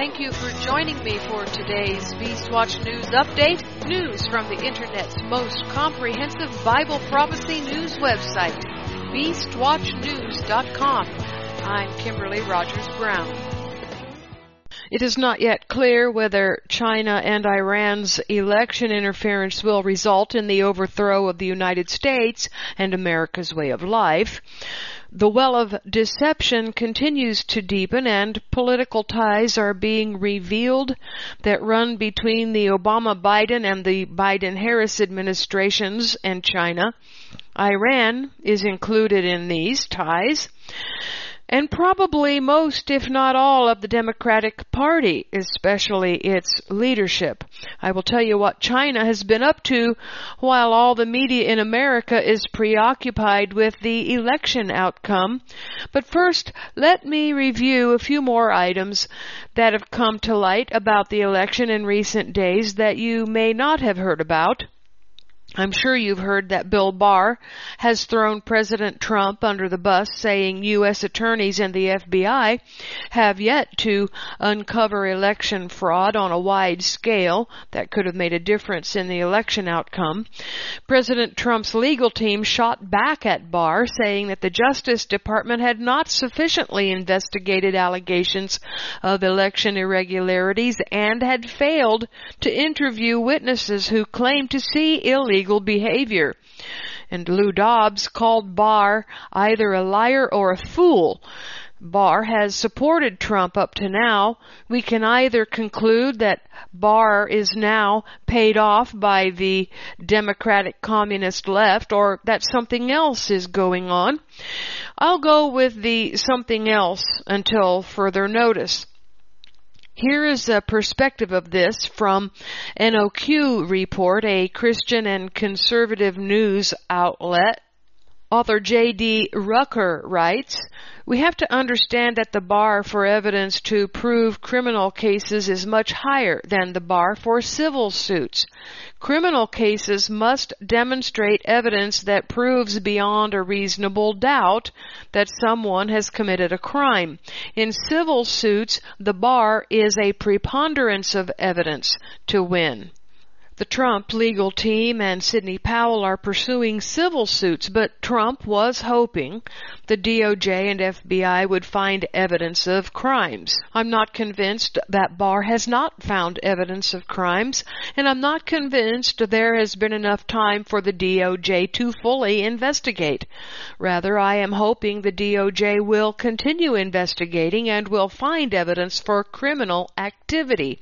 Thank you for joining me for today's Beastwatch News Update. News from the Internet's most comprehensive Bible prophecy news website, BeastWatchNews.com. I'm Kimberly Rogers Brown. It is not yet clear whether China and Iran's election interference will result in the overthrow of the United States and America's way of life. The well of deception continues to deepen and political ties are being revealed that run between the Obama Biden and the Biden Harris administrations and China. Iran is included in these ties and probably most, if not all, of the Democratic Party, especially its leadership. I will tell you what China has been up to while all the media in America is preoccupied with the election outcome. But first, let me review a few more items that have come to light about the election in recent days that you may not have heard about. I'm sure you've heard that Bill Barr has thrown President Trump under the bus saying U.S. attorneys and the FBI have yet to uncover election fraud on a wide scale that could have made a difference in the election outcome. President Trump's legal team shot back at Barr saying that the Justice Department had not sufficiently investigated allegations of election irregularities and had failed to interview witnesses who claimed to see illegal illegal behavior. And Lou Dobbs called Barr either a liar or a fool. Barr has supported Trump up to now. We can either conclude that Barr is now paid off by the Democratic Communist left or that something else is going on. I'll go with the something else until further notice. Here is a perspective of this from NOQ Report, a Christian and conservative news outlet. Author J.D. Rucker writes, we have to understand that the bar for evidence to prove criminal cases is much higher than the bar for civil suits. Criminal cases must demonstrate evidence that proves beyond a reasonable doubt that someone has committed a crime. In civil suits, the bar is a preponderance of evidence to win. The Trump legal team and Sidney Powell are pursuing civil suits, but Trump was hoping the DOJ and FBI would find evidence of crimes. I'm not convinced that Barr has not found evidence of crimes, and I'm not convinced there has been enough time for the DOJ to fully investigate. Rather, I am hoping the DOJ will continue investigating and will find evidence for criminal activity.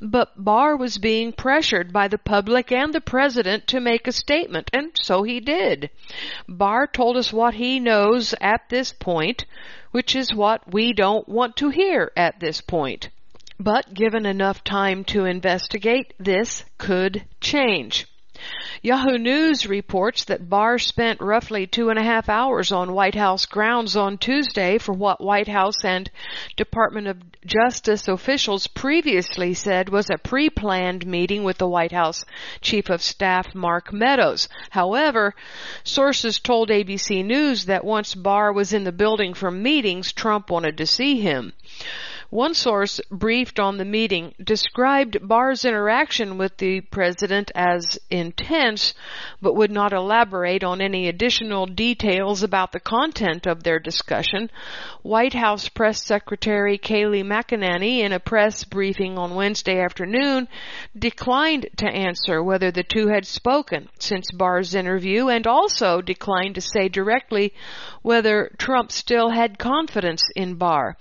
But Barr was being pressured by the public and the president to make a statement, and so he did. Barr told us what he knows at this point, which is what we don't want to hear at this point. But given enough time to investigate, this could change. Yahoo News reports that Barr spent roughly two and a half hours on White House grounds on Tuesday for what White House and Department of Justice officials previously said was a pre-planned meeting with the White House Chief of Staff Mark Meadows. However, sources told ABC News that once Barr was in the building for meetings, Trump wanted to see him. One source briefed on the meeting described Barr's interaction with the president as intense, but would not elaborate on any additional details about the content of their discussion. White House Press Secretary Kayleigh McEnany, in a press briefing on Wednesday afternoon, declined to answer whether the two had spoken since Barr's interview and also declined to say directly whether Trump still had confidence in Barr.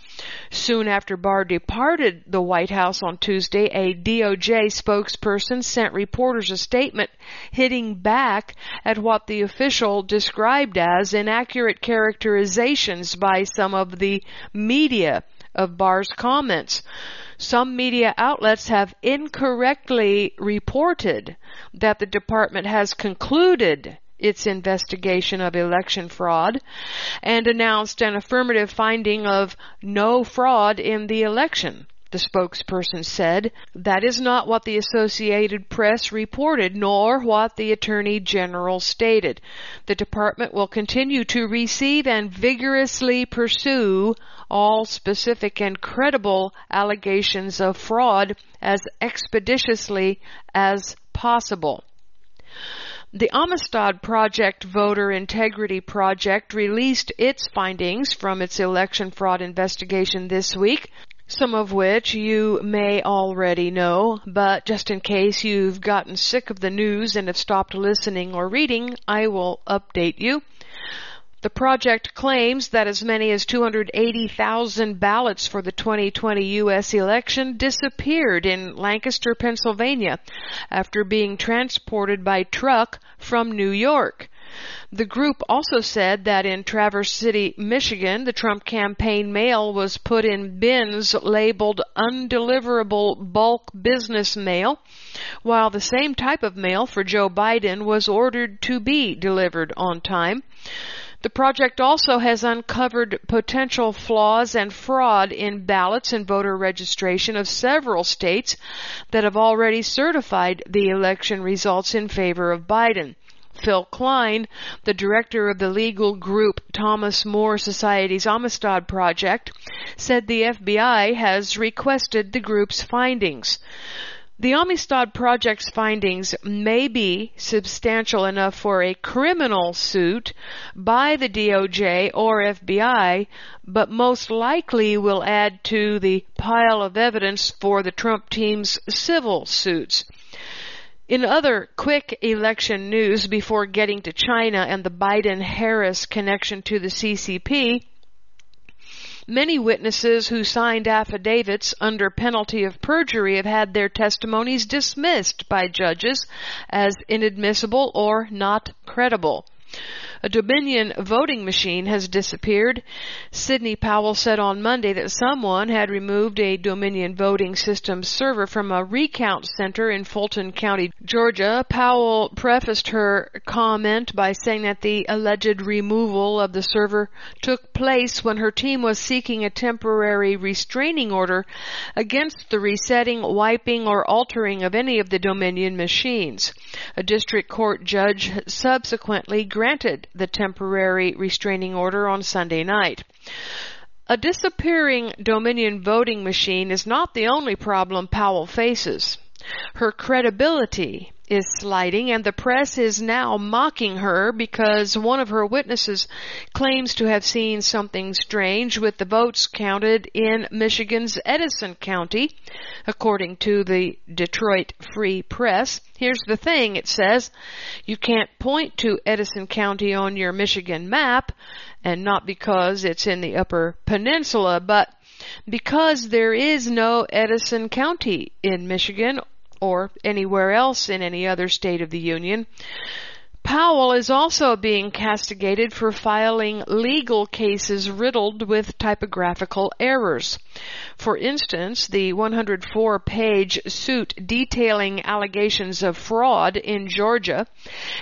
Soon after Barr departed the White House on Tuesday, a DOJ spokesperson sent reporters a statement hitting back at what the official described as inaccurate characterizations by some of the media of Barr's comments. Some media outlets have incorrectly reported that the department has concluded its investigation of election fraud and announced an affirmative finding of no fraud in the election. The spokesperson said, that is not what the Associated Press reported nor what the Attorney General stated. The department will continue to receive and vigorously pursue all specific and credible allegations of fraud as expeditiously as possible. The Amistad Project Voter Integrity Project released its findings from its election fraud investigation this week some of which you may already know, but just in case you've gotten sick of the news and have stopped listening or reading, I will update you. The project claims that as many as 280,000 ballots for the 2020 U.S. election disappeared in Lancaster, Pennsylvania after being transported by truck from New York. The group also said that in Traverse City, Michigan, the Trump campaign mail was put in bins labeled undeliverable bulk business mail, while the same type of mail for Joe Biden was ordered to be delivered on time. The project also has uncovered potential flaws and fraud in ballots and voter registration of several states that have already certified the election results in favor of Biden. Phill Kline, the director of the legal group Thomas More Society's Amistad Project, said the FBI has requested the group's findings. The Amistad Project's findings may be substantial enough for a criminal suit by the DOJ or FBI, but most likely will add to the pile of evidence for the Trump team's civil suits. In other quick election news before getting to China and the Biden Harris connection to the CCP, Many witnesses who signed affidavits under penalty of perjury have had their testimonies dismissed by judges as inadmissible or not credible. A Dominion voting machine has disappeared. Sidney Powell said on Monday that someone had removed a Dominion voting system server from a recount center in Fulton County, Georgia. Powell prefaced her comment by saying that the alleged removal of the server took place when her team was seeking a temporary restraining order against the resetting, wiping, or altering of any of the Dominion machines. A district court judge subsequently granted the temporary restraining order on Sunday night. A disappearing Dominion voting machine is not the only problem Powell faces. Her credibility is sliding and the press is now mocking her because one of her witnesses claims to have seen something strange with the votes counted in Michigan's Edison County, according to the Detroit Free Press. Here's the thing, it says, you can't point to Edison County on your Michigan map, and not because it's in the Upper Peninsula, but because there is no Edison County in Michigan or anywhere else in any other state of the Union. Powell is also being castigated for filing legal cases riddled with typographical errors. For instance, the 104 page suit detailing allegations of fraud in Georgia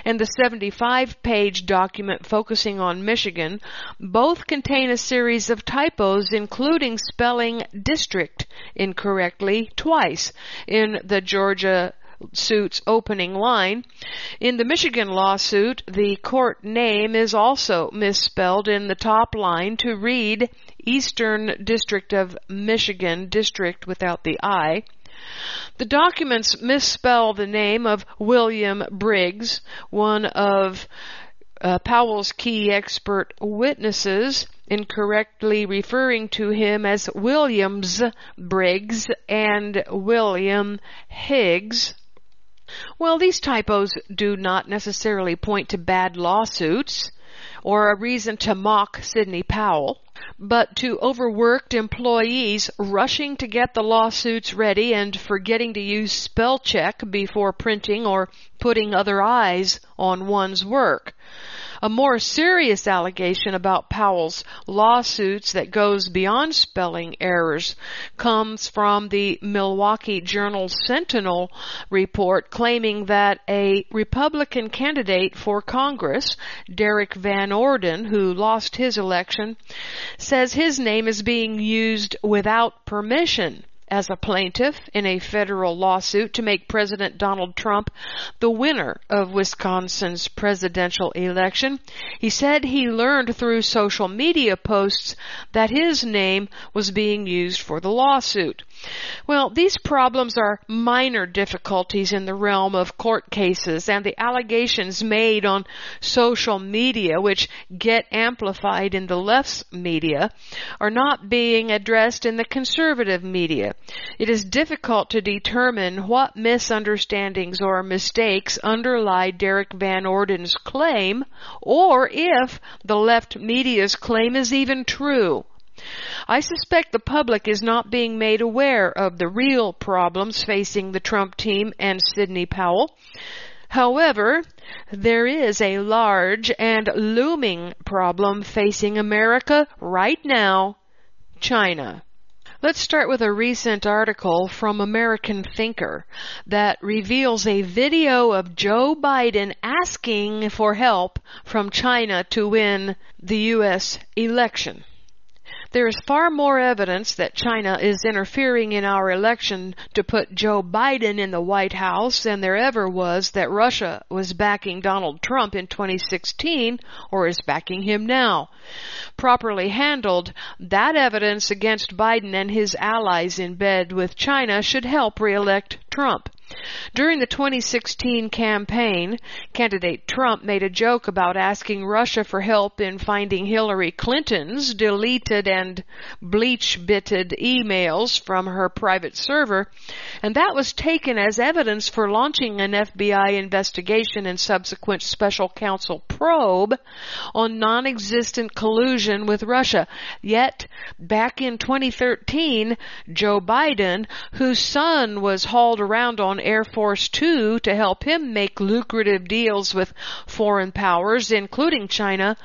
and the 75 page document focusing on Michigan both contain a series of typos including spelling district incorrectly twice in the Georgia suit's opening line. In the Michigan lawsuit, the court name is also misspelled in the top line to read Eastern District of Michigan District without the I. The documents misspell the name of William Briggs, one of uh, Powell's key expert witnesses, incorrectly referring to him as Williams Briggs and William Higgs. Well, these typos do not necessarily point to bad lawsuits or a reason to mock Sidney Powell, but to overworked employees rushing to get the lawsuits ready and forgetting to use spell check before printing or putting other eyes on one's work. A more serious allegation about Powell's lawsuits that goes beyond spelling errors comes from the Milwaukee Journal Sentinel report claiming that a Republican candidate for Congress, Derrick Van Orden, who lost his election, says his name is being used without permission as a plaintiff in a federal lawsuit to make President Donald Trump the winner of Wisconsin's presidential election. He said he learned through social media posts that his name was being used for the lawsuit. Well, these problems are minor difficulties in the realm of court cases and the allegations made on social media, which get amplified in the left's media, are not being addressed in the conservative media. It is difficult to determine what misunderstandings or mistakes underlie Derrick Van Orden's claim or if the left media's claim is even true. I suspect the public is not being made aware of the real problems facing the Trump team and Sidney Powell. However, there is a large and looming problem facing America right now, China. Let's start with a recent article from American Thinker that reveals a video of Joe Biden asking for help from China to win the U.S. election. There is far more evidence that China is interfering in our election to put Joe Biden in the White House than there ever was that Russia was backing Donald Trump in 2016 or is backing him now. Properly handled, that evidence against Biden and his allies in bed with China should help re-elect Trump. During the 2016 campaign, candidate Trump made a joke about asking Russia for help in finding Hillary Clinton's deleted and bleach-bitted emails from her private server, and that was taken as evidence for launching an FBI investigation and subsequent special counsel probe on non-existent collusion with Russia. Yet, back in 2013, Joe Biden, whose son was hauled around on Air Force Two to help him make lucrative deals with foreign powers, including China,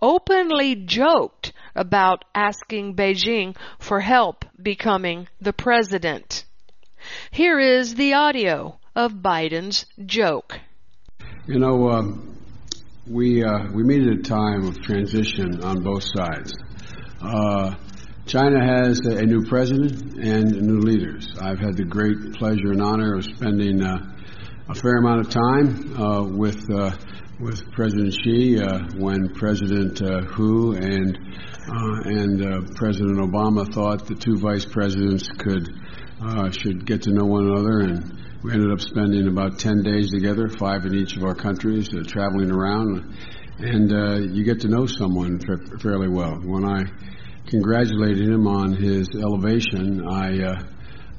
openly joked about asking Beijing for help becoming the president. Here is the audio of Biden's joke. You know, um, we uh, we meet at a time of transition on both sides. Uh, China has a new president and new leaders. I've had the great pleasure and honor of spending uh, a fair amount of time uh, with uh, with President Xi uh, when President uh, Hu and uh, and President Obama thought the two vice presidents could should get to know one another, and we ended up spending about ten days together, five in each of our countries, traveling around, and you get to know someone fairly well. When I congratulated him on his elevation, I uh,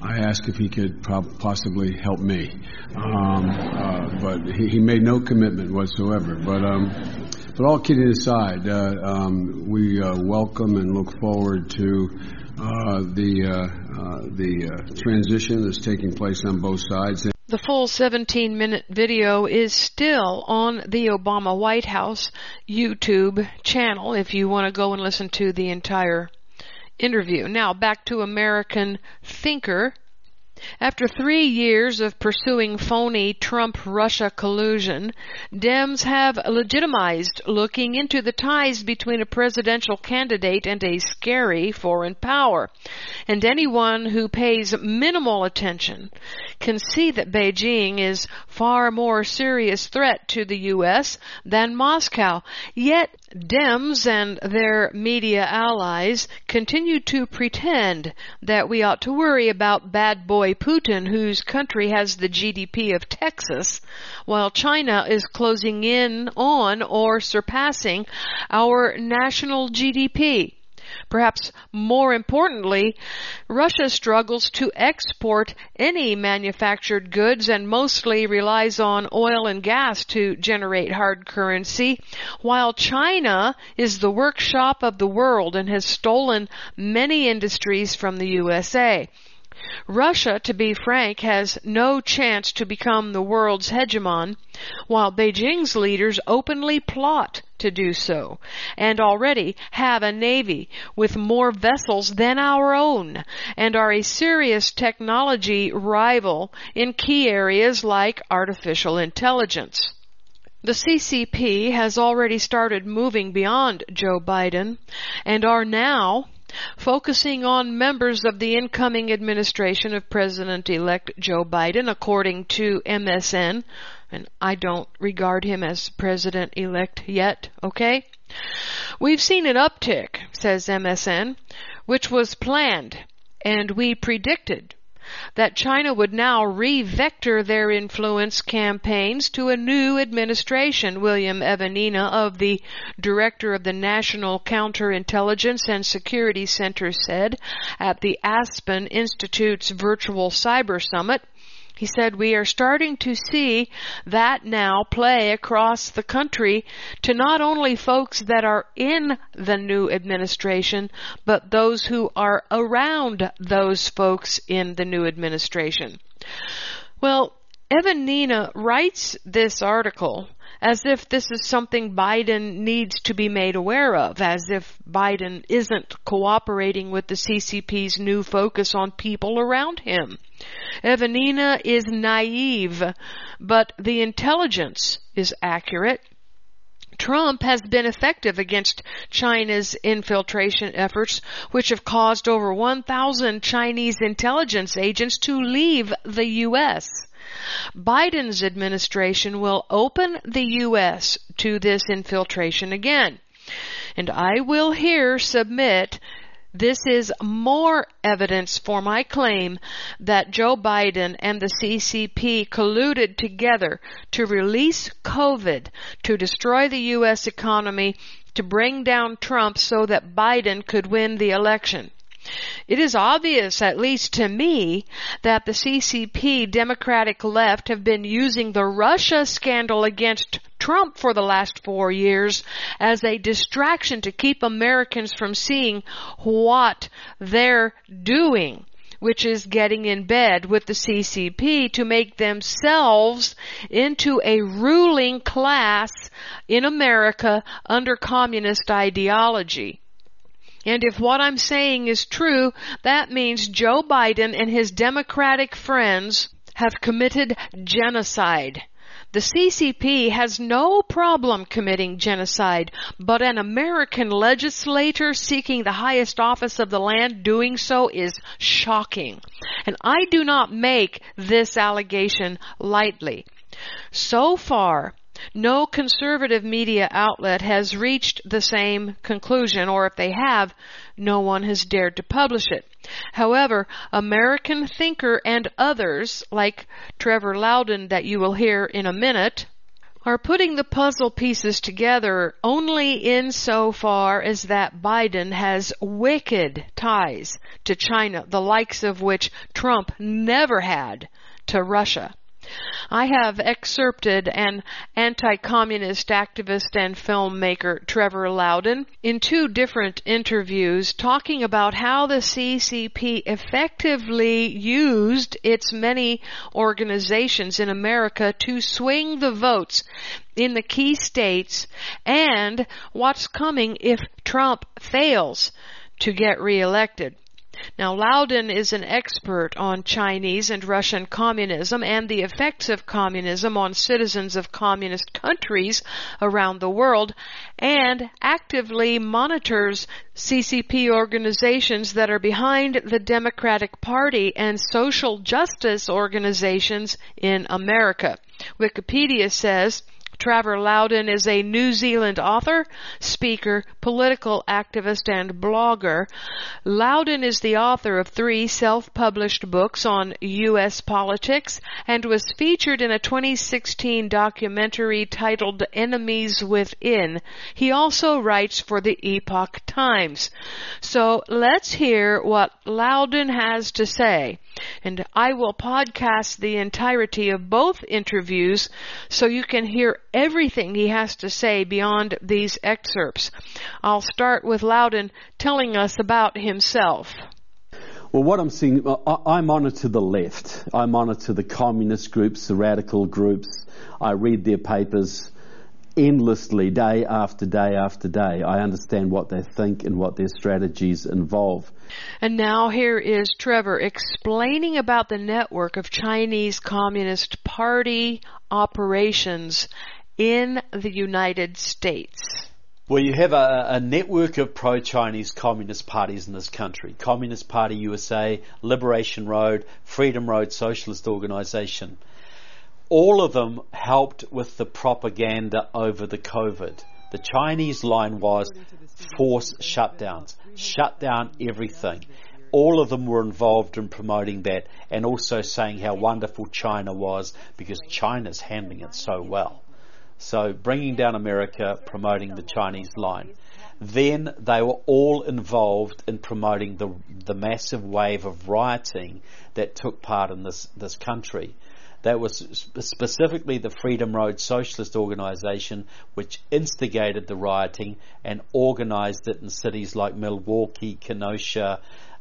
I asked if he could possibly help me, um, uh, but he, he, made no commitment whatsoever. But um, but all kidding aside, uh, um, we uh, welcome and look forward to uh, the uh, the transition that's taking place on both sides. The full 17 minute video is still on the Obama White House YouTube channel if you want to go and listen to the entire interview. Now back to American Thinker after three years of pursuing phony Trump-Russia collusion, Dems have legitimized looking into the ties between a presidential candidate and a scary foreign power. And anyone who pays minimal attention can see that Beijing is far more serious threat to the U.S. than Moscow. Yet Dems and their media allies continue to pretend that we ought to worry about bad boy Putin, whose country has the GDP of Texas, while China is closing in on or surpassing our national GDP. Perhaps more importantly, Russia struggles to export any manufactured goods and mostly relies on oil and gas to generate hard currency, while China is the workshop of the world and has stolen many industries from the USA. Russia, to be frank, has no chance to become the world's hegemon, while Beijing's leaders openly plot to do so, and already have a navy with more vessels than our own, and are a serious technology rival in key areas like artificial intelligence. The CCP has already started moving beyond Joe Biden and are now focusing on members of the incoming administration of President-elect Joe Biden, according to MSN, and I don't regard him as president-elect yet, okay? We've seen an uptick, says MSN, which was planned and we predicted that China would now re-vector their influence campaigns to a new administration. William Evanina of the director of the National Counterintelligence and Security Center said at the Aspen Institute's virtual cyber summit he said, we are starting to see that now play across the country to not only folks that are in the new administration, but those who are around those folks in the new administration. Well, Evanina writes this article as if this is something Biden needs to be made aware of, as if Biden isn't cooperating with the CCP's new focus on people around him. Evanina is naive, but the intelligence is accurate. Trump has been effective against China's infiltration efforts, which have caused over 1,000 Chinese intelligence agents to leave the U.S. Biden's administration will open the U.S. to this infiltration again. And I will here submit this is more evidence for my claim that Joe Biden and the CCP colluded together to release COVID, to destroy the U.S. economy, to bring down Trump so that Biden could win the election. It is obvious, at least to me, that the CCP Democratic left have been using the Russia scandal against Trump for the last four years as a distraction to keep Americans from seeing what they're doing which is getting in bed with the CCP to make themselves into a ruling class in America under communist ideology. And if what I'm saying is true, that means Joe Biden and his Democratic friends have committed genocide. The CCP has no problem committing genocide, but an American legislator seeking the highest office of the land doing so is shocking. And I do not make this allegation lightly. So far, no conservative media outlet has reached the same conclusion, or if they have, no one has dared to publish it. However, American Thinker and others, like Trevor Loudon that you will hear in a minute, are putting the puzzle pieces together only insofar as that Biden has wicked ties to China, the likes of which Trump never had to Russia. I have excerpted an anti-communist activist and filmmaker Trevor Loudon in two different interviews talking about how the CCP effectively used its many organizations in America to swing the votes in the key states and what's coming if Trump fails to get reelected. Now, Loudon is an expert on Chinese and Russian communism and the effects of communism on citizens of communist countries around the world and actively monitors CCP organizations that are behind the Democratic Party and social justice organizations in America. Wikipedia says, Trevor Loudon is a New Zealand author, speaker, political activist, and blogger. Loudon is the author of three self-published books on U.S. politics and was featured in a 2016 documentary titled Enemies Within. He also writes for the Epoch Times. So let's hear what Loudon has to say. And I will podcast the entirety of both interviews so you can hear everything he has to say beyond these excerpts. I'll start with Loudon telling us about himself. Well, what I'm seeing, I monitor the left. I monitor the communist groups, the radical groups. I read their papers endlessly, day after day after day. I understand what they think and what their strategies involve. And now here is Trevor explaining about the network of Chinese Communist Party operations in the United States. Well, you have a, a network of pro-Chinese communist parties in this country. Communist Party USA, Liberation Road, Freedom Road Socialist Organization. All of them helped with the propaganda over the COVID. The Chinese line was force shutdowns, shut down everything. All of them were involved in promoting that and also saying how wonderful China was because China's handling it so well. So bringing down America, promoting the Chinese line. Then they were all involved in promoting the, the massive wave of rioting that took part in this, this country. That was specifically the Freedom Road Socialist Organization, which instigated the rioting and organized it in cities like Milwaukee, Kenosha,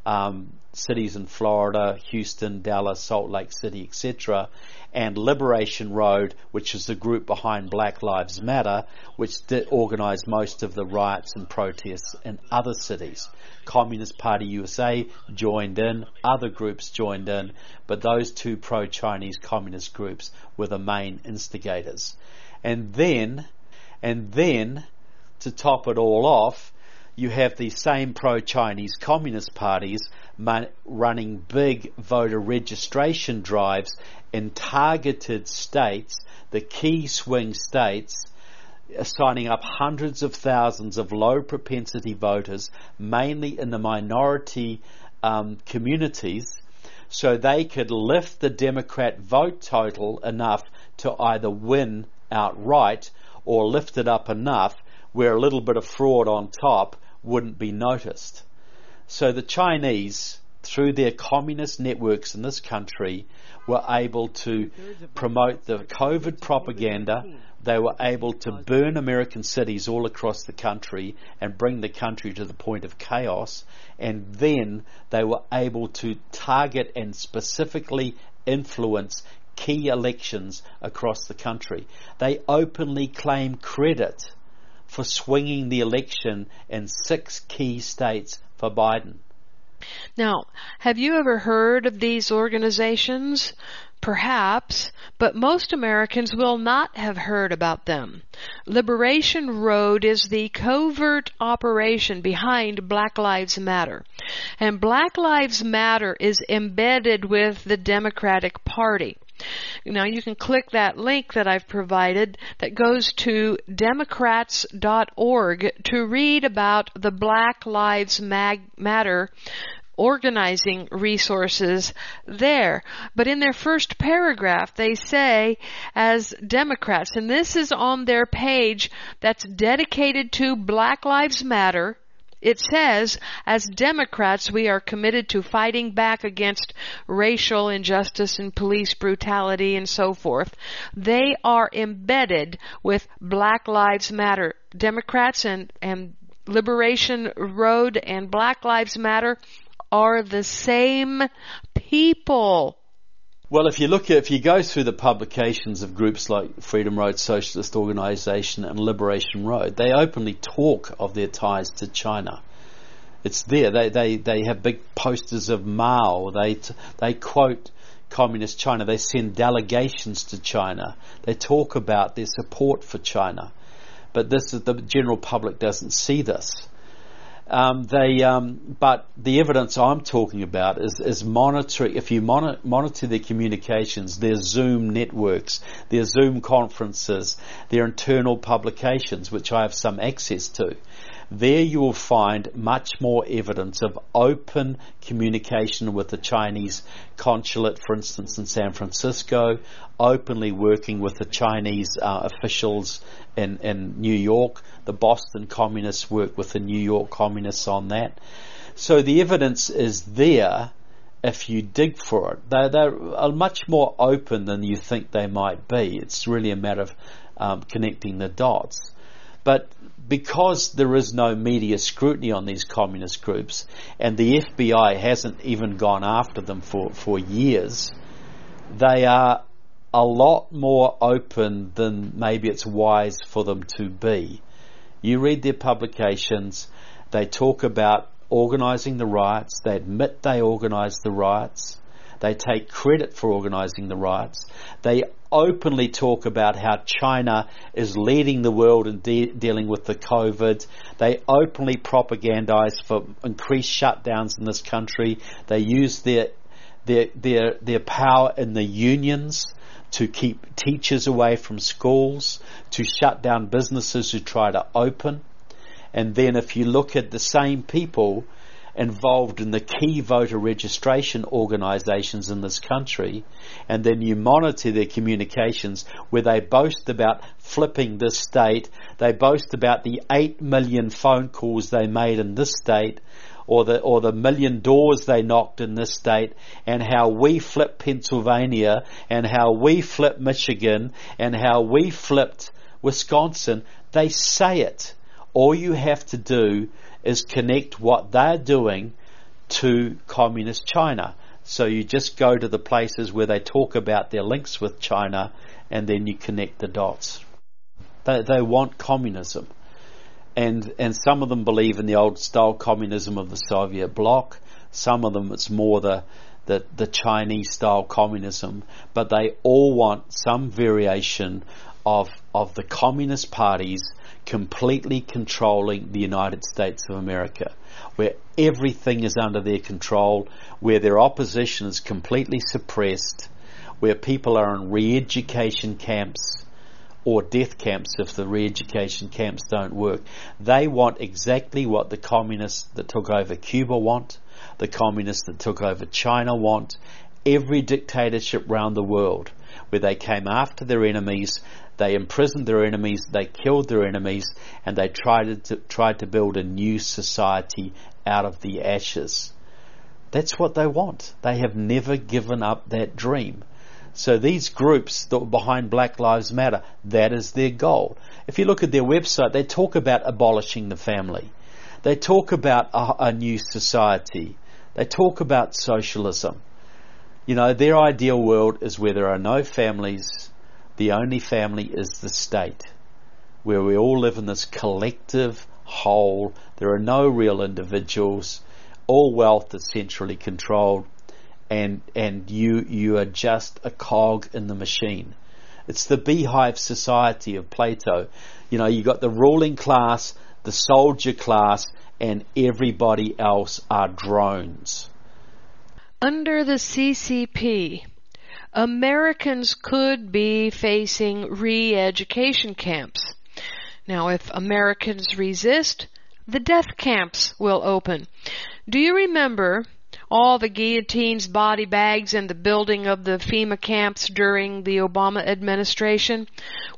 um, cities in Florida, Houston, Dallas, Salt Lake City, etc., and Liberation Road, which is the group behind Black Lives Matter, which did organise most of the riots and protests in other cities. Communist Party USA joined in, other groups joined in, but those two pro-Chinese communist groups were the main instigators. And then, and then, to top it all off, you have the same pro-Chinese communist parties running big voter registration drives in targeted states, the key swing states, signing up hundreds of thousands of low propensity voters, mainly in the minority um, communities, so they could lift the Democrat vote total enough to either win outright or lift it up enough where a little bit of fraud on top wouldn't be noticed. So the Chinese, through their communist networks in this country, were able to promote the COVID propaganda. They were able to burn American cities all across the country and bring the country to the point of chaos. And then they were able to target and specifically influence key elections across the country. They openly claim credit for swinging the election in six key states for Biden. Now, have you ever heard of these organizations? Perhaps, but most Americans will not have heard about them. Liberation Road is the covert operation behind Black Lives Matter. And Black Lives Matter is embedded with the Democratic Party. Now you can click that link that I've provided that goes to democrats.org to read about the Black Lives Matter organizing resources there. But in their first paragraph, they say, as Democrats, and this is on their page that's dedicated to Black Lives Matter, it says, as Democrats, we are committed to fighting back against racial injustice and police brutality and so forth. They are embedded with Black Lives Matter. Democrats and, and Liberation Road and Black Lives Matter are the same people. Well, if you look at, if you go through the publications of groups like Freedom Road Socialist Organization and Liberation Road, they openly talk of their ties to China. It's there. They, they, they have big posters of Mao. They, they quote communist China. They send delegations to China. They talk about their support for China. But this is, the general public doesn't see this. Um, they, um, but the evidence I'm talking about is, is monitoring. If you monitor, monitor their communications, their Zoom networks, their Zoom conferences, their internal publications, which I have some access to, there you will find much more evidence of open communication with the Chinese consulate, for instance, in San Francisco, openly working with the Chinese uh, officials in, in New York. The Boston communists work with the New York communists on that. So the evidence is there if you dig for it. They're, they're much more open than you think they might be. It's really a matter of um, connecting the dots. But because there is no media scrutiny on these communist groups, and the FBI hasn't even gone after them for, for years, they are a lot more open than maybe it's wise for them to be. You read their publications, they talk about organising the riots, they admit they organised the riots, They take credit for organizing the riots. They openly talk about how China is leading the world in de- dealing with the COVID. They openly propagandize for increased shutdowns in this country. They use their their their their power in the unions to keep teachers away from schools, to shut down businesses who try to open. And then if you look at the same people involved in the key voter registration organisations in this country, and then you monitor their communications where they boast about flipping this state, they boast about the 8 million phone calls they made in this state, or the or the million doors they knocked in this state, and how we flipped Pennsylvania, and how we flipped Michigan, and how we flipped Wisconsin. They say it. All you have to do is connect what they're doing to communist China. So you just go to the places where they talk about their links with China and then you connect the dots. They, they want communism. And, and some of them believe in the old style communism of the Soviet bloc. Some of them it's more the, the, the Chinese style communism. But they all want some variation of, of the communist parties completely controlling the United States of America, where everything is under their control, where their opposition is completely suppressed, where people are in re-education camps or death camps if the re-education camps don't work. They want exactly what the communists that took over Cuba want, the communists that took over China want, every dictatorship around the world where they came after their enemies, they imprisoned their enemies, they killed their enemies, and they tried to, tried to build a new society out of the ashes. That's what they want. They have never given up that dream. So these groups that were behind Black Lives Matter, that is their goal. If you look at their website, they talk about abolishing the family. They talk about a, a new society. They talk about socialism. You know, their ideal world is where there are no families, the only family is the state, where we all live in this collective whole. There are no real individuals. All wealth is centrally controlled, and and you you are just a cog in the machine. It's the beehive society of Plato. You know, you got the ruling class, the soldier class, and everybody else are drones. Under the CCP, Americans could be facing re-education camps. Now, if Americans resist, the death camps will open. Do you remember all the guillotines, body bags, and the building of the FEMA camps during the Obama administration?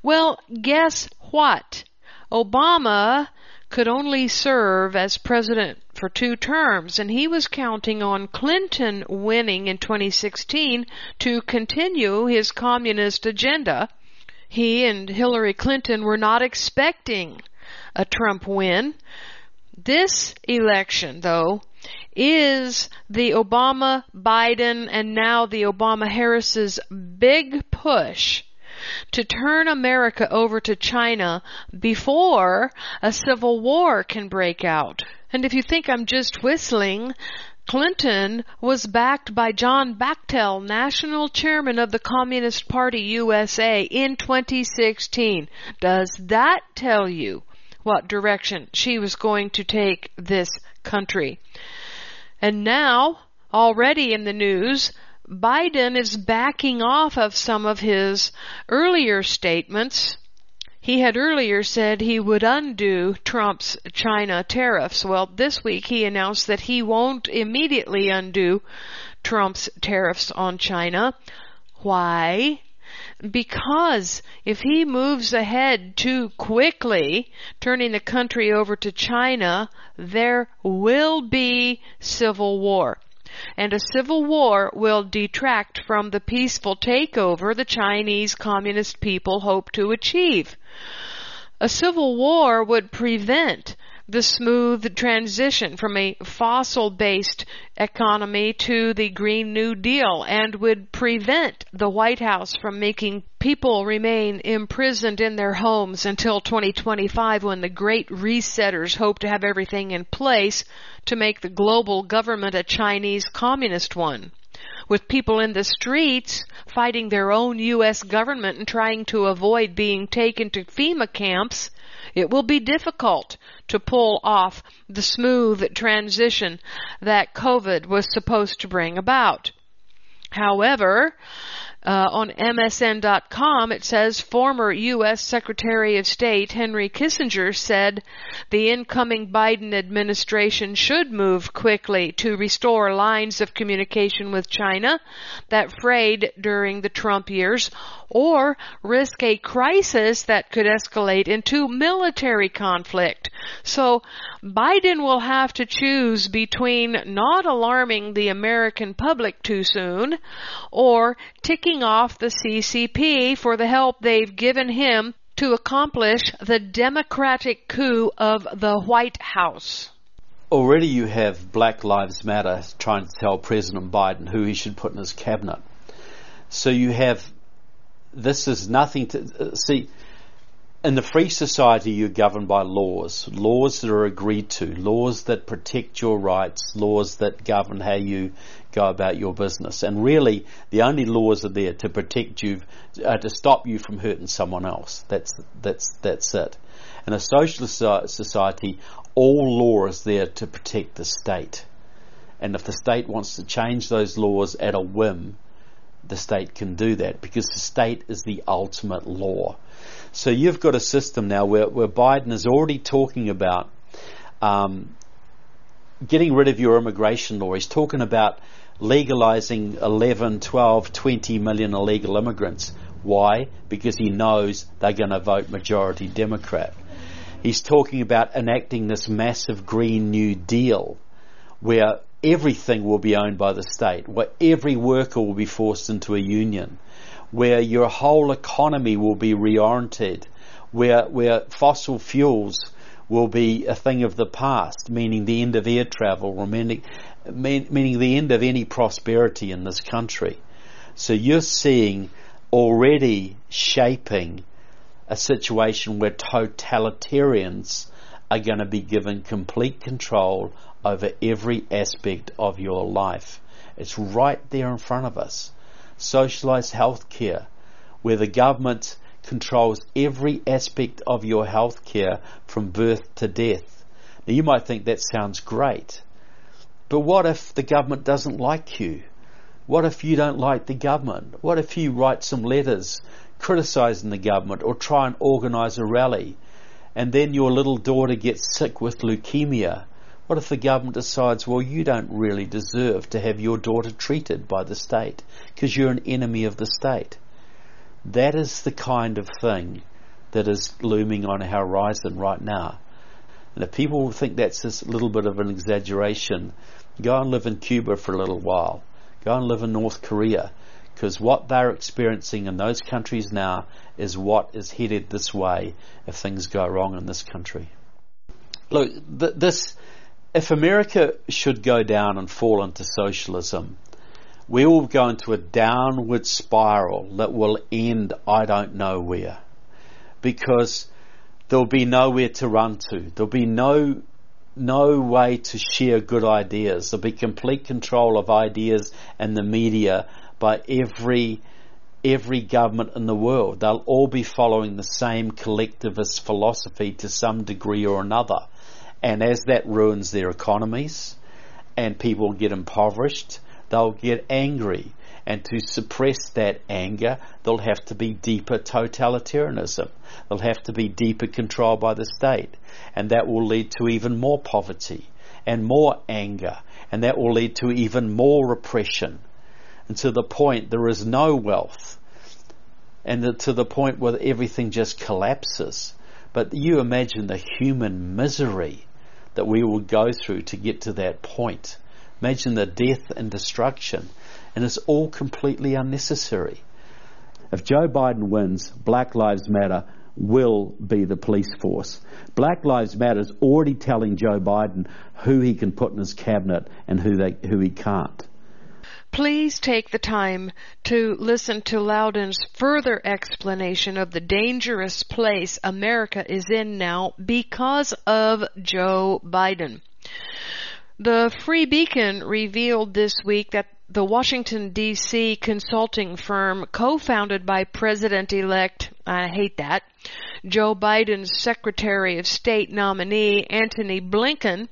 Well, guess what? Obama could only serve as president for two terms, and he was counting on Clinton winning in 2016 to continue his communist agenda. He and Hillary Clinton were not expecting a Trump win. This election, though, is the Obama Biden and now the Obama Harris's big push to turn America over to China before a civil war can break out. And if you think I'm just whistling, Clinton was backed by John Bachtel, national chairman of the Communist Party USA in 2016. Does that tell you what direction she was going to take this country? And now, already in the news, Biden is backing off of some of his earlier statements. He had earlier said he would undo Trump's China tariffs. Well, this week he announced that he won't immediately undo Trump's tariffs on China. Why? Because if he moves ahead too quickly, turning the country over to China, there will be civil war and a civil war will detract from the peaceful takeover the Chinese communist people hope to achieve. A civil war would prevent the smooth transition from a fossil based economy to the Green New Deal and would prevent the White House from making people remain imprisoned in their homes until 2025 when the great resetters hope to have everything in place to make the global government a Chinese communist one. with people in the streets fighting their own U.S. government and trying to avoid being taken to FEMA camps, it will be difficult to pull off the smooth transition that COVID was supposed to bring about. However, uh, on MSN.com, it says former U.S. Secretary of State Henry Kissinger said the incoming Biden administration should move quickly to restore lines of communication with China that frayed during the Trump years or risk a crisis that could escalate into military conflict. So Biden will have to choose between not alarming the American public too soon or ticking off the CCP for the help they've given him to accomplish the democratic coup of the White House. Already you have Black Lives Matter trying to tell President Biden who he should put in his cabinet. So you have this is nothing to uh, see. In the free society, you're governed by laws, laws that are agreed to, laws that protect your rights, laws that govern how you go about your business. And really, the only laws are there to protect you, uh, to stop you from hurting someone else. That's that's that's it. In a socialist society, all law is there to protect the state. And if the state wants to change those laws at a whim, the state can do that because the state is the ultimate law. So you've got a system now where, where Biden is already talking about um, getting rid of your immigration law. He's talking about legalizing 11, 12, 20 million illegal immigrants. Why? Because he knows they're going to vote majority Democrat. He's talking about enacting this massive Green New Deal where everything will be owned by the state, where every worker will be forced into a union, where your whole economy will be reoriented, where, where fossil fuels will be a thing of the past, meaning the end of air travel, meaning, meaning the end of any prosperity in this country. So you're seeing already shaping a situation where totalitarians are going to be given complete control over every aspect of your life. It's right there in front of us. Socialised healthcare, where the government controls every aspect of your healthcare from birth to death. Now you might think that sounds great, but what if the government doesn't like you? What if you don't like the government? What if you write some letters criticising the government or try and organise a rally and then your little daughter gets sick with leukemia what if the government decides, well, you don't really deserve to have your daughter treated by the state because you're an enemy of the state? That is the kind of thing that is looming on our horizon right now. And if people think that's a little bit of an exaggeration, go and live in Cuba for a little while. Go and live in North Korea. Because what they're experiencing in those countries now is what is headed this way if things go wrong in this country. Look, th- this if America should go down and fall into socialism, we will go into a downward spiral that will end I don't know where. Because there'll be nowhere to run to. There'll be no no way to share good ideas. There'll be complete control of ideas and the media by every every government in the world. They'll all be following the same collectivist philosophy to some degree or another. And as that ruins their economies and people get impoverished, they'll get angry. And to suppress that anger, there'll have to be deeper totalitarianism. There'll have to be deeper control by the state. And that will lead to even more poverty and more anger. And that will lead to even more repression. And to the point there is no wealth. And to the point where everything just collapses. But you imagine the human misery that we will go through to get to that point. Imagine the death and destruction. And it's all completely unnecessary. If Joe Biden wins, Black Lives Matter will be the police force. Black Lives Matter is already telling Joe Biden who he can put in his cabinet and who, they, who he can't. Please take the time to listen to Loudon's further explanation of the dangerous place America is in now because of Joe Biden. The Free Beacon revealed this week that the Washington DC consulting firm co-founded by President-elect, I hate that, Joe Biden's Secretary of State nominee Antony Blinken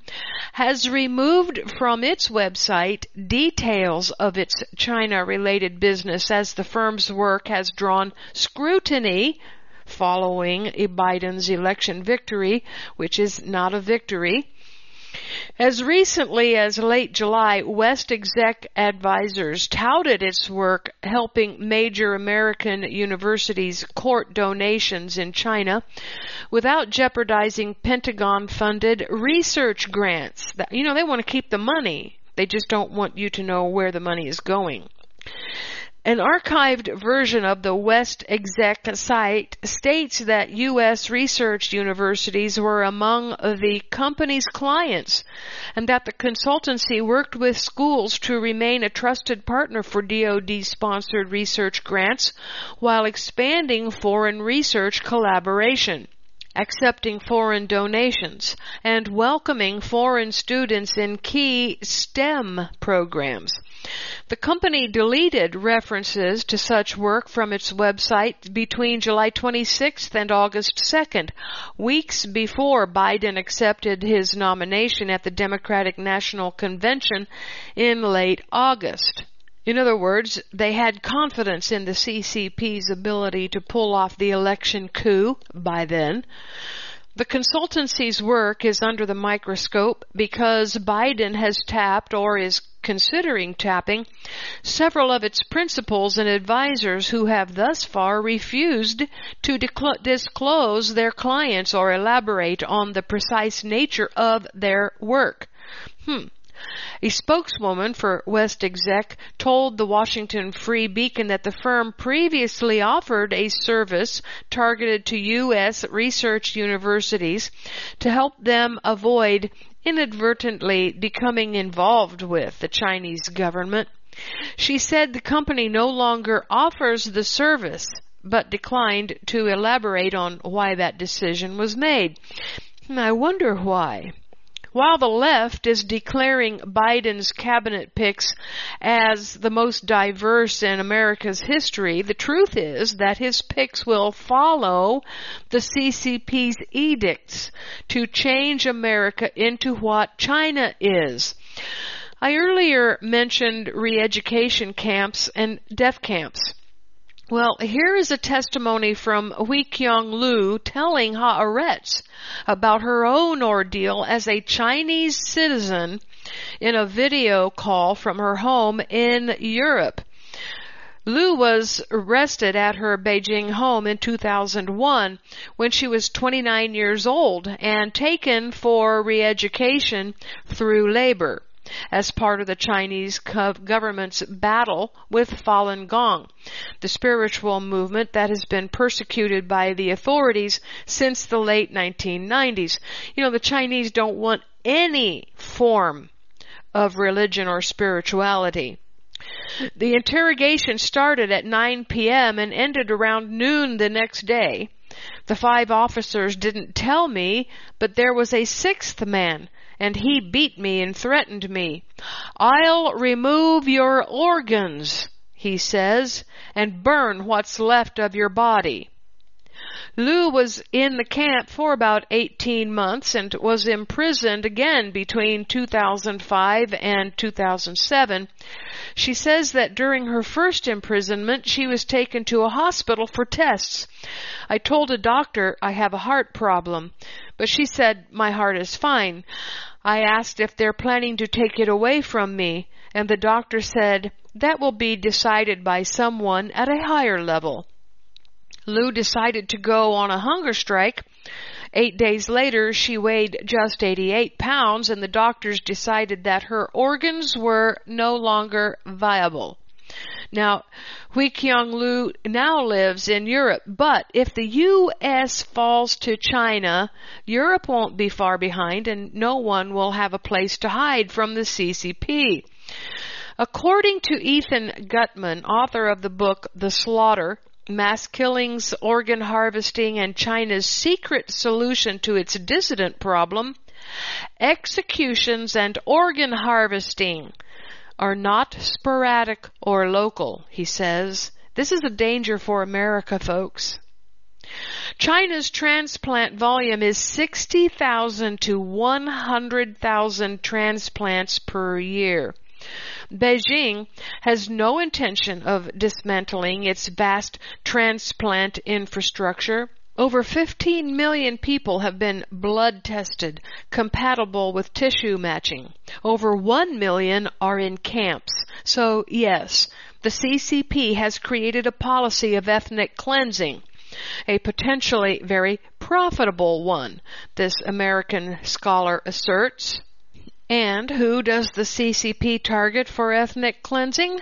has removed from its website details of its China related business as the firm's work has drawn scrutiny following Biden's election victory, which is not a victory. As recently as late July, West Exec Advisors touted its work helping major American universities court donations in China without jeopardizing Pentagon funded research grants. You know, they want to keep the money. They just don't want you to know where the money is going. An archived version of the West Exec site states that U.S. research universities were among the company's clients and that the consultancy worked with schools to remain a trusted partner for DoD sponsored research grants while expanding foreign research collaboration accepting foreign donations, and welcoming foreign students in key STEM programs. The company deleted references to such work from its website between July 26th and August 2nd, weeks before Biden accepted his nomination at the Democratic National Convention in late August. In other words, they had confidence in the CCP's ability to pull off the election coup by then. The consultancy's work is under the microscope because Biden has tapped or is considering tapping several of its principals and advisors who have thus far refused to disclose their clients or elaborate on the precise nature of their work. Hmm. A spokeswoman for West Exec told the Washington Free Beacon that the firm previously offered a service targeted to U.S. research universities to help them avoid inadvertently becoming involved with the Chinese government. She said the company no longer offers the service, but declined to elaborate on why that decision was made. Hmm, I wonder why. While the left is declaring Biden's cabinet picks as the most diverse in America's history, the truth is that his picks will follow the CCP's edicts to change America into what China is. I earlier mentioned re-education camps and death camps. Well, here is a testimony from Hui Kyung Lu telling Haaretz about her own ordeal as a Chinese citizen in a video call from her home in Europe. Lu was arrested at her Beijing home in 2001 when she was 29 years old and taken for re-education through labor as part of the Chinese government's battle with Falun Gong, the spiritual movement that has been persecuted by the authorities since the late 1990s. You know, the Chinese don't want any form of religion or spirituality. The interrogation started at 9 p.m. and ended around noon the next day. The five officers didn't tell me, but there was a sixth man and he beat me and threatened me. I'll remove your organs, he says, and burn what's left of your body. Lu was in the camp for about 18 months and was imprisoned again between 2005 and 2007. She says that during her first imprisonment, she was taken to a hospital for tests. I told a doctor I have a heart problem, but she said my heart is fine. I asked if they're planning to take it away from me, and the doctor said that will be decided by someone at a higher level. Lu decided to go on a hunger strike. Eight days later, she weighed just 88 pounds, and the doctors decided that her organs were no longer viable. Now, Hui Kyung Lu now lives in Europe, but if the U.S. falls to China, Europe won't be far behind and no one will have a place to hide from the CCP. According to Ethan Gutmann, author of the book The Slaughter, mass killings, organ harvesting, and China's secret solution to its dissident problem, executions and organ harvesting are not sporadic or local, he says. This is a danger for America, folks. China's transplant volume is 60,000 to 100,000 transplants per year. Beijing has no intention of dismantling its vast transplant infrastructure. Over 15 million people have been blood tested compatible with tissue matching. Over 1 million are in camps. So yes, the CCP has created a policy of ethnic cleansing a potentially very profitable one, this American scholar asserts. And who does the CCP target for ethnic cleansing?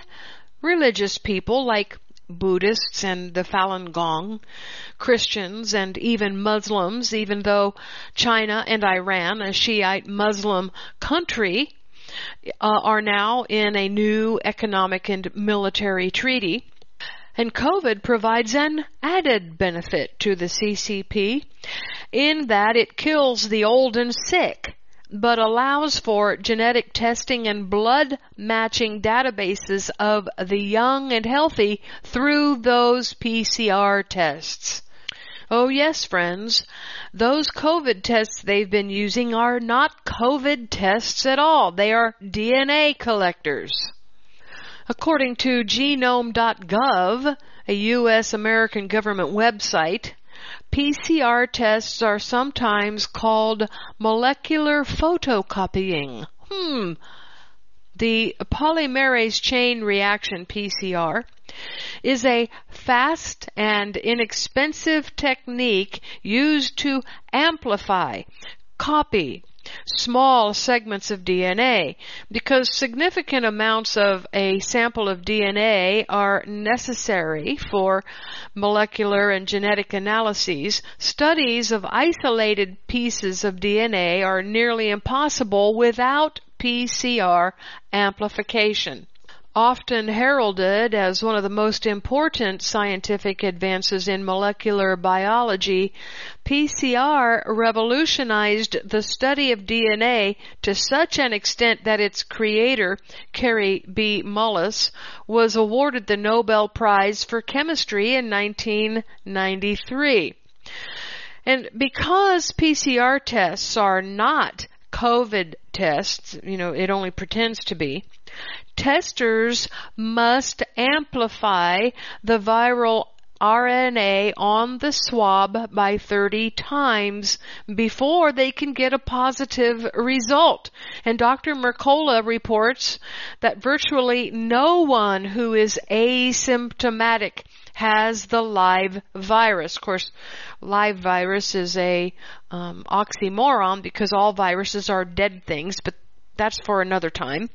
Religious people like Buddhists and the Falun Gong, Christians and even Muslims, even though China and Iran, a Shiite Muslim country, uh, are now in a new economic and military treaty. And COVID provides an added benefit to the CCP in that it kills the old and sick but allows for genetic testing and blood matching databases of the young and healthy through those PCR tests. Oh yes, friends, those COVID tests they've been using are not COVID tests at all. They are DNA collectors. According to genome.gov, a U.S. American government website, PCR tests are sometimes called molecular photocopying. Hmm. The polymerase chain reaction PCR is a fast and inexpensive technique used to amplify, copy, small segments of DNA because significant amounts of a sample of DNA are necessary for molecular and genetic analyses. Studies of isolated pieces of DNA are nearly impossible without PCR amplification often heralded as one of the most important scientific advances in molecular biology, PCR revolutionized the study of DNA to such an extent that its creator, Kary B. Mullis, was awarded the Nobel Prize for Chemistry in 1993. And because PCR tests are not COVID tests, you know, it only pretends to be, testers must amplify the viral RNA on the swab by 30 times before they can get a positive result. And Dr. Mercola reports that virtually no one who is asymptomatic has the live virus. Of course, live virus is a um, oxymoron because all viruses are dead things, but that's for another time.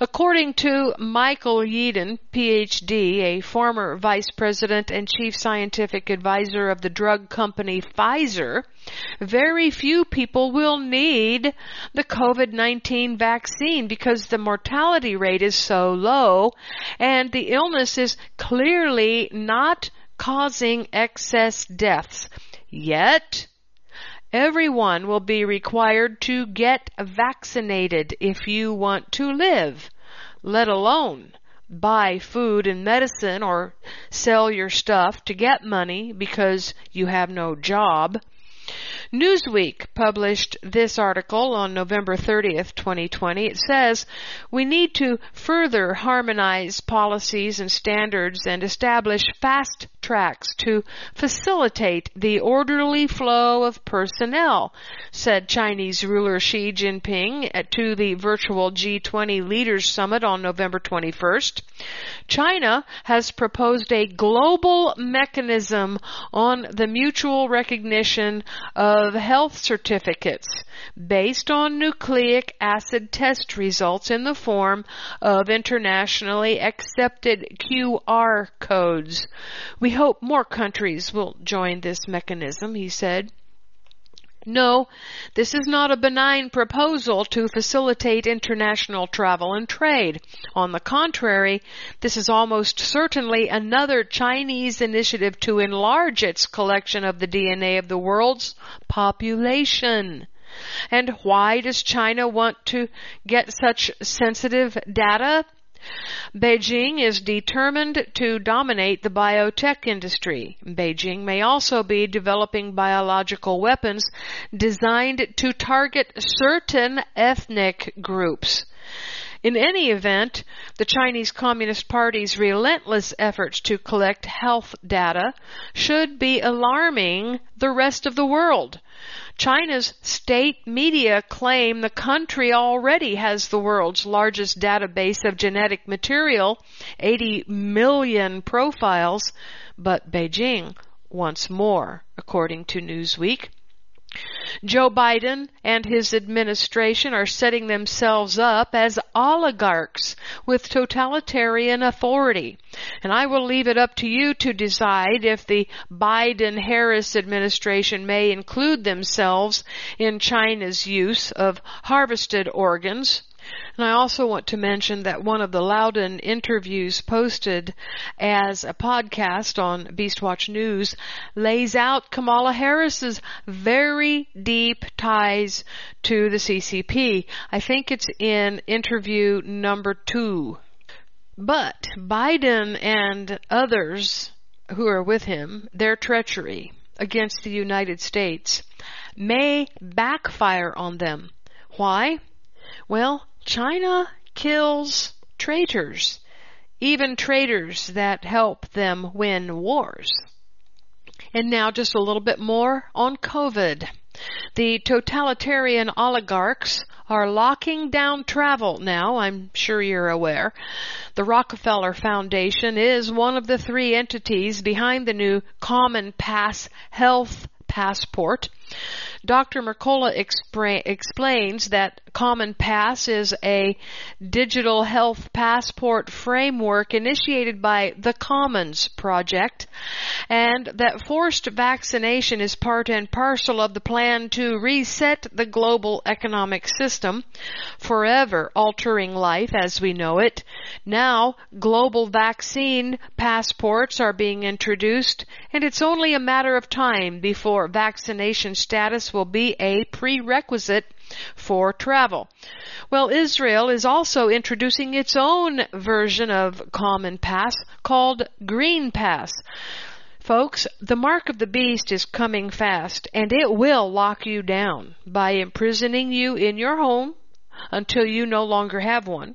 According to Michael Yeadon, PhD, a former vice president and chief scientific advisor of the drug company Pfizer, very few people will need the COVID-19 vaccine because the mortality rate is so low and the illness is clearly not causing excess deaths. Yet, Everyone will be required to get vaccinated if you want to live, let alone buy food and medicine or sell your stuff to get money because you have no job. Newsweek published this article on November 30th, 2020. It says, we need to further harmonize policies and standards and establish fast tracks to facilitate the orderly flow of personnel, said Chinese ruler Xi Jinping to the virtual G20 Leaders Summit on November 21st. China has proposed a global mechanism on the mutual recognition of health certificates based on nucleic acid test results in the form of internationally accepted QR codes. We hope more countries will join this mechanism, he said. No, this is not a benign proposal to facilitate international travel and trade. On the contrary, this is almost certainly another Chinese initiative to enlarge its collection of the DNA of the world's population. And why does China want to get such sensitive data? Beijing is determined to dominate the biotech industry. Beijing may also be developing biological weapons designed to target certain ethnic groups. In any event, the Chinese Communist Party's relentless efforts to collect health data should be alarming the rest of the world. China's state media claim the country already has the world's largest database of genetic material, 80 million profiles, but Beijing wants more, according to Newsweek. Joe Biden and his administration are setting themselves up as oligarchs with totalitarian authority. And I will leave it up to you to decide if the Biden-Harris administration may include themselves in China's use of harvested organs and I also want to mention that one of the Loudon interviews posted as a podcast on Beastwatch News lays out Kamala Harris's very deep ties to the CCP. I think it's in interview number two. But Biden and others who are with him, their treachery against the United States may backfire on them. Why? Well, China kills traitors, even traitors that help them win wars. And now just a little bit more on COVID. The totalitarian oligarchs are locking down travel now, I'm sure you're aware. The Rockefeller Foundation is one of the three entities behind the new Common Pass Health Passport. Dr. Mercola expra- explains that Common Pass is a digital health passport framework initiated by the Commons Project, and that forced vaccination is part and parcel of the plan to reset the global economic system, forever altering life as we know it. Now, global vaccine passports are being introduced, and it's only a matter of time before vaccination status will be a prerequisite for travel. Well, Israel is also introducing its own version of Common Pass called Green Pass. Folks, the mark of the beast is coming fast and it will lock you down by imprisoning you in your home until you no longer have one.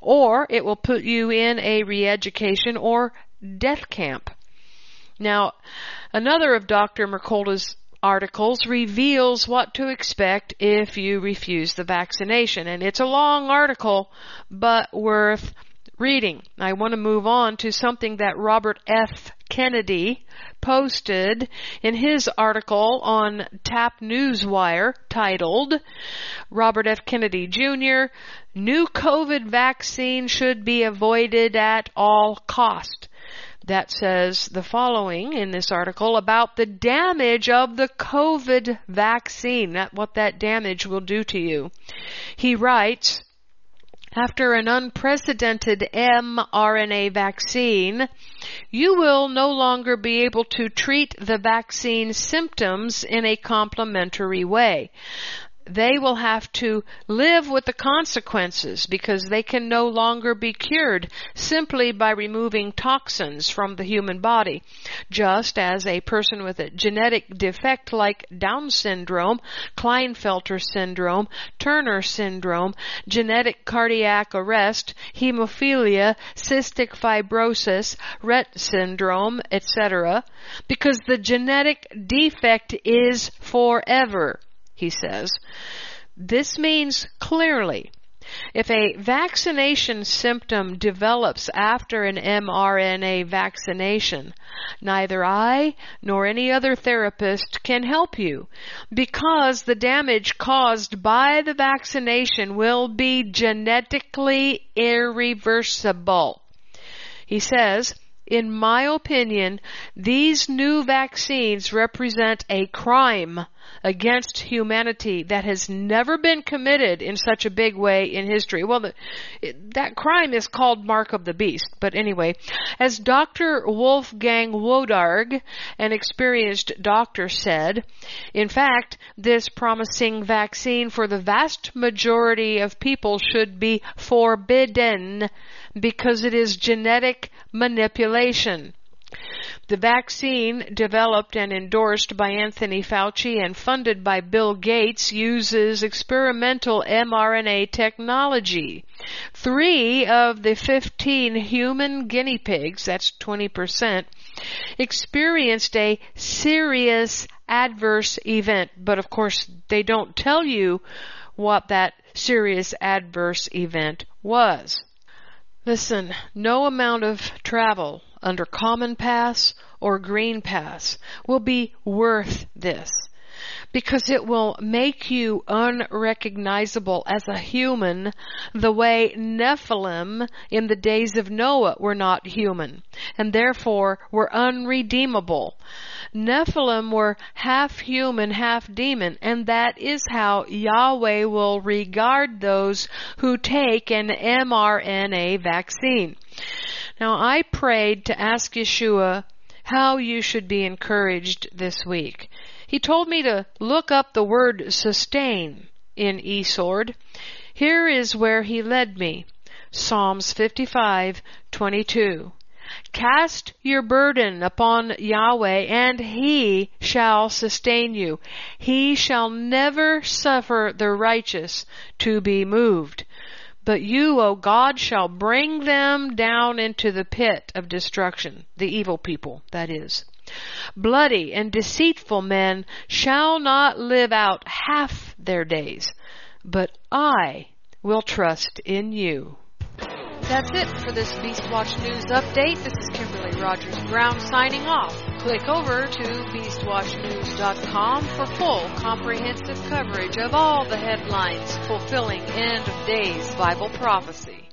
Or it will put you in a re-education or death camp. Now, another of Dr. Mercola's articles reveals what to expect if you refuse the vaccination. And it's a long article, but worth reading. I want to move on to something that Robert F. Kennedy posted in his article on Tap Newswire titled Robert F. Kennedy Jr. New COVID vaccine should be avoided at all cost that says the following in this article about the damage of the COVID vaccine, what that damage will do to you. He writes, after an unprecedented mRNA vaccine, you will no longer be able to treat the vaccine symptoms in a complementary way they will have to live with the consequences because they can no longer be cured simply by removing toxins from the human body. Just as a person with a genetic defect like Down syndrome, Klinefelter syndrome, Turner syndrome, genetic cardiac arrest, hemophilia, cystic fibrosis, Rett syndrome, etc., because the genetic defect is forever he says. This means clearly if a vaccination symptom develops after an mRNA vaccination, neither I nor any other therapist can help you because the damage caused by the vaccination will be genetically irreversible. He says, in my opinion, these new vaccines represent a crime against humanity that has never been committed in such a big way in history. Well, the, that crime is called Mark of the Beast. But anyway, as Dr. Wolfgang Wodarg, an experienced doctor, said, in fact, this promising vaccine for the vast majority of people should be forbidden because it is genetic manipulation. The vaccine, developed and endorsed by Anthony Fauci and funded by Bill Gates, uses experimental mRNA technology. Three of the 15 human guinea pigs, that's 20%, experienced a serious adverse event, but of course they don't tell you what that serious adverse event was. Listen, no amount of travel under Common Pass or Green Pass will be worth this because it will make you unrecognizable as a human the way Nephilim in the days of Noah were not human and therefore were unredeemable. Nephilim were half human, half demon, and that is how Yahweh will regard those who take an mRNA vaccine. Now I prayed to ask Yeshua how you should be encouraged this week. He told me to look up the word sustain in eSword. Here is where he led me. Psalms 55:22. Cast your burden upon Yahweh and he shall sustain you. He shall never suffer the righteous to be moved. But you, O God, shall bring them down into the pit of destruction, the evil people, that is. Bloody and deceitful men shall not live out half their days, but I will trust in you. That's it for this Beast Watch News update. This is Kimberly Rogers Brown signing off. Click over to beastwatchnews.com for full comprehensive coverage of all the headlines fulfilling end of days Bible prophecy.